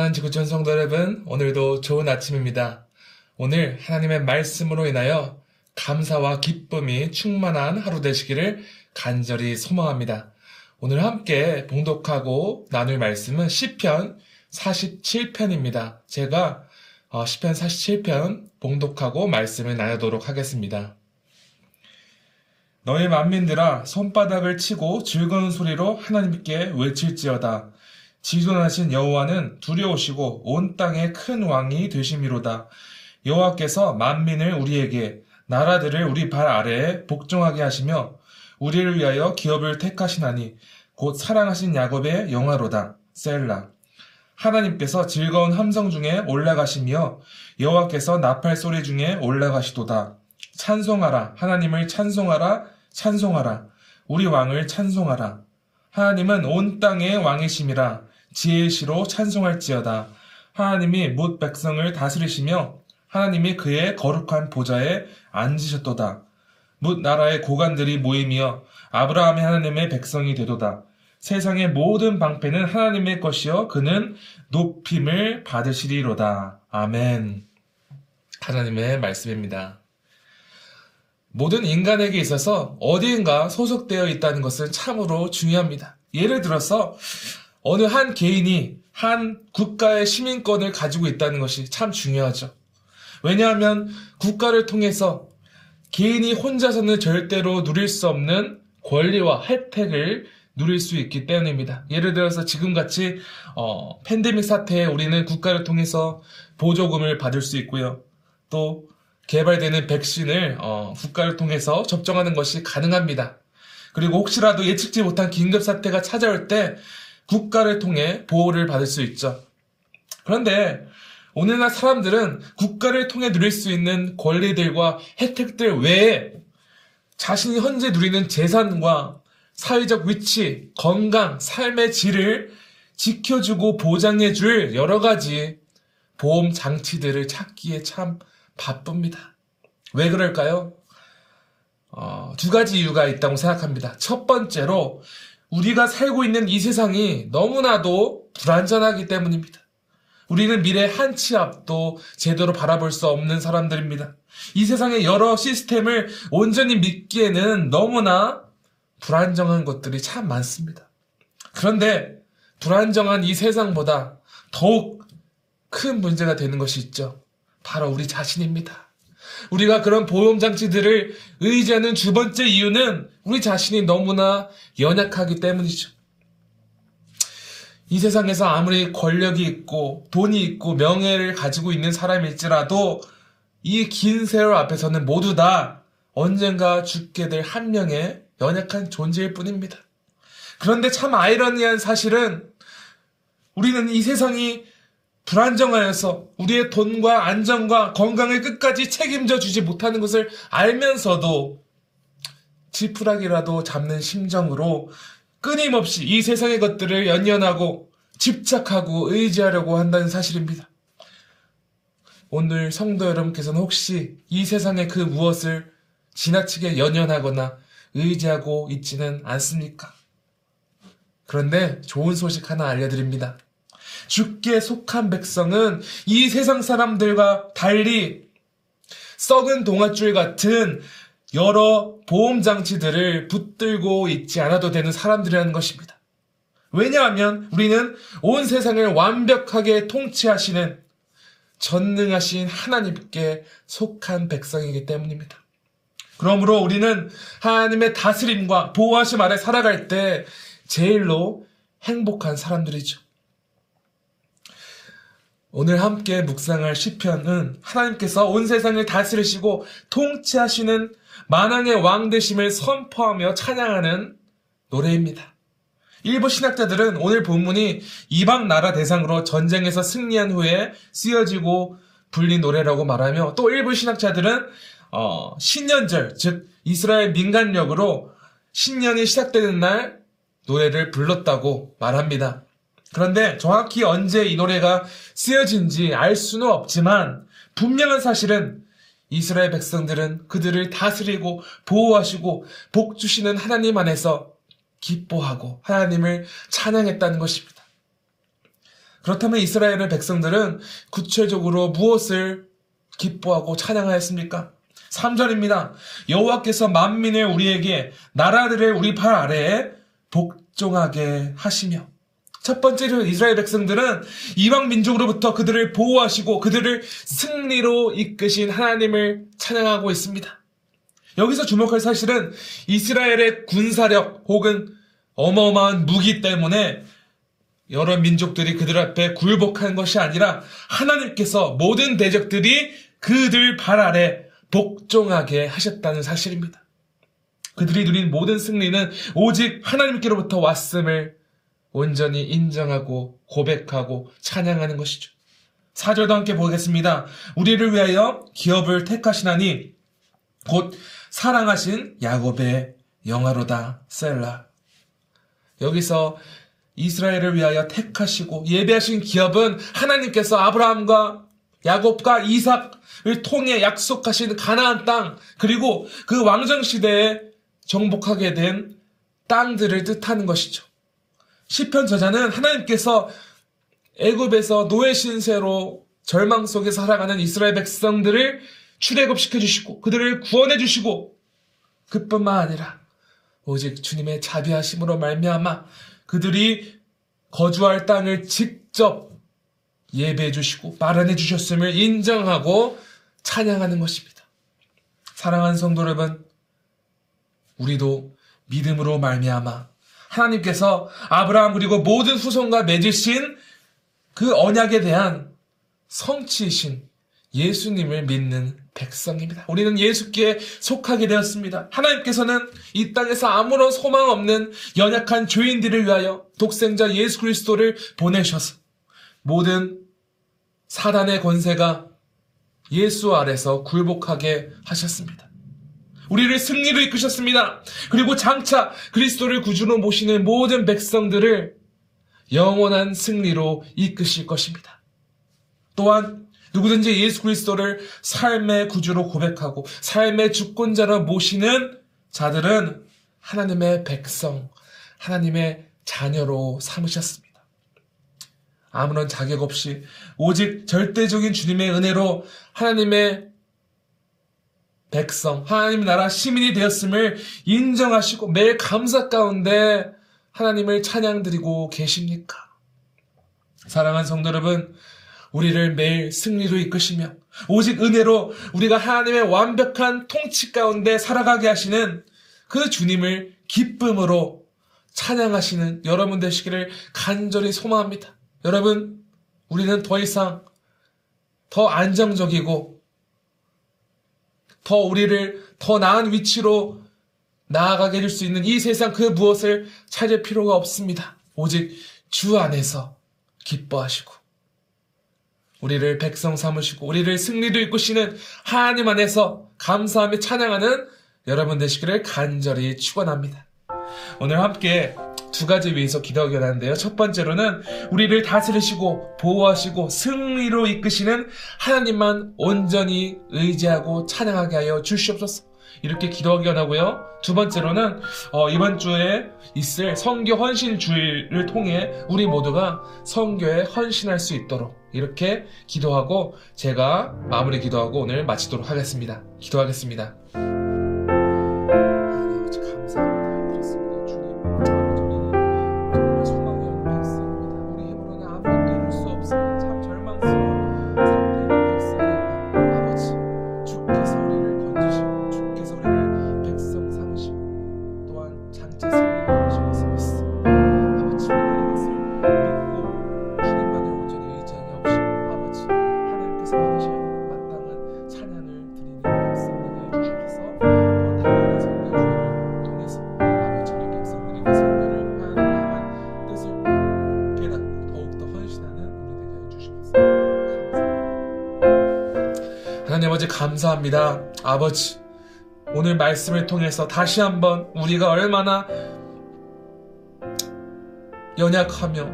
사랑하는 지구촌 성도 여러분, 오늘도 좋은 아침입니다. 오늘 하나님의 말씀으로 인하여 감사와 기쁨이 충만한 하루 되시기를 간절히 소망합니다. 오늘 함께 봉독하고 나눌 말씀은 시편 47편입니다. 제가 어, 시편 47편 봉독하고 말씀을 나누도록 하겠습니다. 너희 만민들아 손바닥을 치고 즐거운 소리로 하나님께 외칠지어다. 지존하신 여호와는 두려우시고 온 땅의 큰 왕이 되심이로다. 여호와께서 만민을 우리에게 나라들을 우리 발 아래에 복종하게 하시며 우리를 위하여 기업을 택하시나니 곧 사랑하신 야곱의 영화로다. 셀라. 하나님께서 즐거운 함성 중에 올라가시며 여호와께서 나팔 소리 중에 올라가시도다. 찬송하라. 하나님을 찬송하라. 찬송하라. 우리 왕을 찬송하라. 하나님은 온 땅의 왕이심이라. 지혜의 시로 찬송할지어다. 하나님이 못 백성을 다스리시며 하나님이 그의 거룩한 보좌에 앉으셨도다. 묻 나라의 고관들이 모이며 아브라함의 하나님의 백성이 되도다. 세상의 모든 방패는 하나님의 것이요 그는 높임을 받으시리로다. 아멘. 하나님의 말씀입니다. 모든 인간에게 있어서 어디인가 소속되어 있다는 것은 참으로 중요합니다. 예를 들어서 어느 한 개인이 한 국가의 시민권을 가지고 있다는 것이 참 중요하죠. 왜냐하면 국가를 통해서 개인이 혼자서는 절대로 누릴 수 없는 권리와 혜택을 누릴 수 있기 때문입니다. 예를 들어서 지금 같이 어, 팬데믹 사태에 우리는 국가를 통해서 보조금을 받을 수 있고요. 또 개발되는 백신을 어, 국가를 통해서 접종하는 것이 가능합니다. 그리고 혹시라도 예측지 못한 긴급 사태가 찾아올 때 국가를 통해 보호를 받을 수 있죠. 그런데 오늘날 사람들은 국가를 통해 누릴 수 있는 권리들과 혜택들 외에 자신이 현재 누리는 재산과 사회적 위치, 건강, 삶의 질을 지켜주고 보장해줄 여러 가지 보험 장치들을 찾기에 참 바쁩니다. 왜 그럴까요? 어, 두 가지 이유가 있다고 생각합니다. 첫 번째로 우리가 살고 있는 이 세상이 너무나도 불안전하기 때문입니다. 우리는 미래 한 치 앞도 제대로 바라볼 수 없는 사람들입니다. 이 세상의 여러 시스템을 온전히 믿기에는 너무나 불안정한 것들이 참 많습니다. 그런데 불안정한 이 세상보다 더욱 큰 문제가 되는 것이 있죠. 바로 우리 자신입니다. 우리가 그런 보험 장치들을 의지하는 두 번째 이유는 우리 자신이 너무나 연약하기 때문이죠. 이 세상에서 아무리 권력이 있고 돈이 있고 명예를 가지고 있는 사람일지라도 이 긴 세월 앞에서는 모두 다 언젠가 죽게 될 한 명의 연약한 존재일 뿐입니다. 그런데 참 아이러니한 사실은 우리는 이 세상이 불안정하여서 우리의 돈과 안정과 건강을 끝까지 책임져 주지 못하는 것을 알면서도 지푸라기라도 잡는 심정으로 끊임없이 이 세상의 것들을 연연하고 집착하고 의지하려고 한다는 사실입니다. 오늘 성도 여러분께서는 혹시 이 세상의 그 무엇을 지나치게 연연하거나 의지하고 있지는 않습니까? 그런데 좋은 소식 하나 알려드립니다. 주께 속한 백성은 이 세상 사람들과 달리 썩은 동아줄 같은 여러 보험 장치들을 붙들고 있지 않아도 되는 사람들이라는 것입니다. 왜냐하면 우리는 온 세상을 완벽하게 통치하시는 전능하신 하나님께 속한 백성이기 때문입니다. 그러므로 우리는 하나님의 다스림과 보호하심 아래 살아갈 때 제일로 행복한 사람들이죠. 오늘 함께 묵상할 시편은 하나님께서 온 세상을 다스리시고 통치하시는 만왕의 왕 되심을 선포하며 찬양하는 노래입니다. 일부 신학자들은 오늘 본문이 이방 나라 대상으로 전쟁에서 승리한 후에 쓰여지고 불린 노래라고 말하며 또 일부 신학자들은 어, 신년절 즉 이스라엘 민간력으로 신년이 시작되는 날 노래를 불렀다고 말합니다. 그런데 정확히 언제 이 노래가 쓰여진지 알 수는 없지만 분명한 사실은 이스라엘 백성들은 그들을 다스리고 보호하시고 복 주시는 하나님 안에서 기뻐하고 하나님을 찬양했다는 것입니다. 그렇다면 이스라엘의 백성들은 구체적으로 무엇을 기뻐하고 찬양하였습니까? 3절입니다. 여호와께서 만민을 우리에게 나라들을 우리 발 아래에 복종하게 하시며 첫 번째로 이스라엘 백성들은 이방 민족으로부터 그들을 보호하시고 그들을 승리로 이끄신 하나님을 찬양하고 있습니다. 여기서 주목할 사실은 이스라엘의 군사력 혹은 어마어마한 무기 때문에 여러 민족들이 그들 앞에 굴복한 것이 아니라 하나님께서 모든 대적들이 그들 발 아래 복종하게 하셨다는 사실입니다. 그들이 누린 모든 승리는 오직 하나님께로부터 왔음을 온전히 인정하고 고백하고 찬양하는 것이죠. 4절도 함께 보겠습니다. 우리를 위하여 기업을 택하시나니 곧 사랑하신 야곱의 영화로다 셀라. 여기서 이스라엘을 위하여 택하시고 예배하신 기업은 하나님께서 아브라함과 야곱과 이삭을 통해 약속하신 가나안 땅 그리고 그 왕정 시대에 정복하게 된 땅들을 뜻하는 것이죠. 시편 저자는 하나님께서 애굽에서 노예 신세로 절망 속에 살아가는 이스라엘 백성들을 출애굽시켜 주시고 그들을 구원해 주시고 그뿐만 아니라 오직 주님의 자비하심으로 말미암아 그들이 거주할 땅을 직접 예배해 주시고 마련해 주셨음을 인정하고 찬양하는 것입니다. 사랑하는 성도 여러분, 우리도 믿음으로 말미암아 하나님께서 아브라함 그리고 모든 후손과 맺으신 그 언약에 대한 성취이신 예수님을 믿는 백성입니다. 우리는 예수께 속하게 되었습니다. 하나님께서는 이 땅에서 아무런 소망 없는 연약한 죄인들을 위하여 독생자 예수 그리스도를 보내셔서 모든 사단의 권세가 예수 아래서 굴복하게 하셨습니다. 우리를 승리로 이끄셨습니다. 그리고 장차 그리스도를 구주로 모시는 모든 백성들을 영원한 승리로 이끄실 것입니다. 또한 누구든지 예수 그리스도를 삶의 구주로 고백하고 삶의 주권자로 모시는 자들은 하나님의 백성, 하나님의 자녀로 삼으셨습니다. 아무런 자격 없이 오직 절대적인 주님의 은혜로 하나님의 백성, 하나님 나라 시민이 되었음을 인정하시고 매일 감사 가운데 하나님을 찬양드리고 계십니까? 사랑하는 성도 여러분, 우리를 매일 승리로 이끄시며 오직 은혜로 우리가 하나님의 완벽한 통치 가운데 살아가게 하시는 그 주님을 기쁨으로 찬양하시는 여러분 되시기를 간절히 소망합니다. 여러분, 우리는 더 이상 더 안정적이고 더 우리를 더 나은 위치로 나아가게 해줄 수 있는 이 세상 그 무엇을 찾을 필요가 없습니다. 오직 주 안에서 기뻐하시고 우리를 백성 삼으시고 우리를 승리로 이끄시는 하나님 안에서 감사하며 찬양하는 여러분 되시기를 간절히 축원합니다. 오늘 함께 두 가지 위해서 기도하기 원하는데요. 첫 번째로는 우리를 다스리시고 보호하시고 승리로 이끄시는 하나님만 온전히 의지하고 찬양하게 하여 주시옵소서. 이렇게 기도하기 원하고요. 두 번째로는 어, 이번 주에 있을 성교 헌신 주일을 통해 우리 모두가 성교에 헌신할 수 있도록 이렇게 기도하고 제가 마무리 기도하고 오늘 마치도록 하겠습니다. 기도하겠습니다. 감사합니다. 아버지, 오늘 말씀을 통해서 다시 한번 우리가 얼마나 연약하며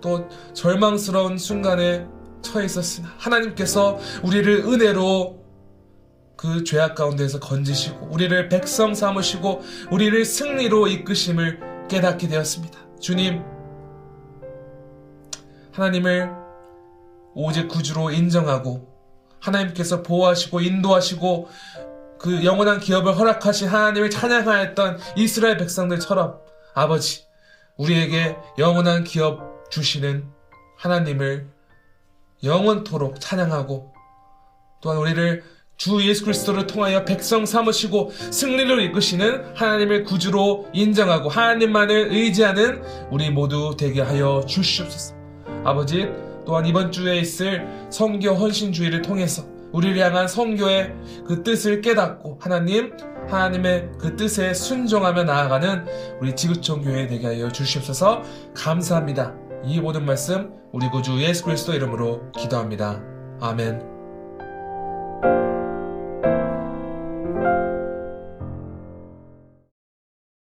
또 절망스러운 순간에 처해 있었으나 하나님께서 우리를 은혜로 그 죄악 가운데에서 건지시고 우리를 백성 삼으시고 우리를 승리로 이끄심을 깨닫게 되었습니다. 주님, 하나님을 오직 구주로 인정하고 하나님께서 보호하시고 인도하시고 그 영원한 기업을 허락하신 하나님을 찬양하였던 이스라엘 백성들처럼 아버지 우리에게 영원한 기업 주시는 하나님을 영원토록 찬양하고 또한 우리를 주 예수 그리스도를 통하여 백성 삼으시고 승리를 이끄시는 하나님을 구주로 인정하고 하나님만을 의지하는 우리 모두 되게 하여 주시옵소서. 아버지 또한 이번 주에 있을 성교 헌신주의를 통해서 우리를 향한 성교의 그 뜻을 깨닫고 하나님 하나님의 그 뜻에 순종하며 나아가는 우리 지구촌 교회 되게 하여 주시옵소서. 감사합니다. 이 모든 말씀 우리 구주 예수 그리스도 이름으로 기도합니다. 아멘.